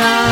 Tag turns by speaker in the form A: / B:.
A: now.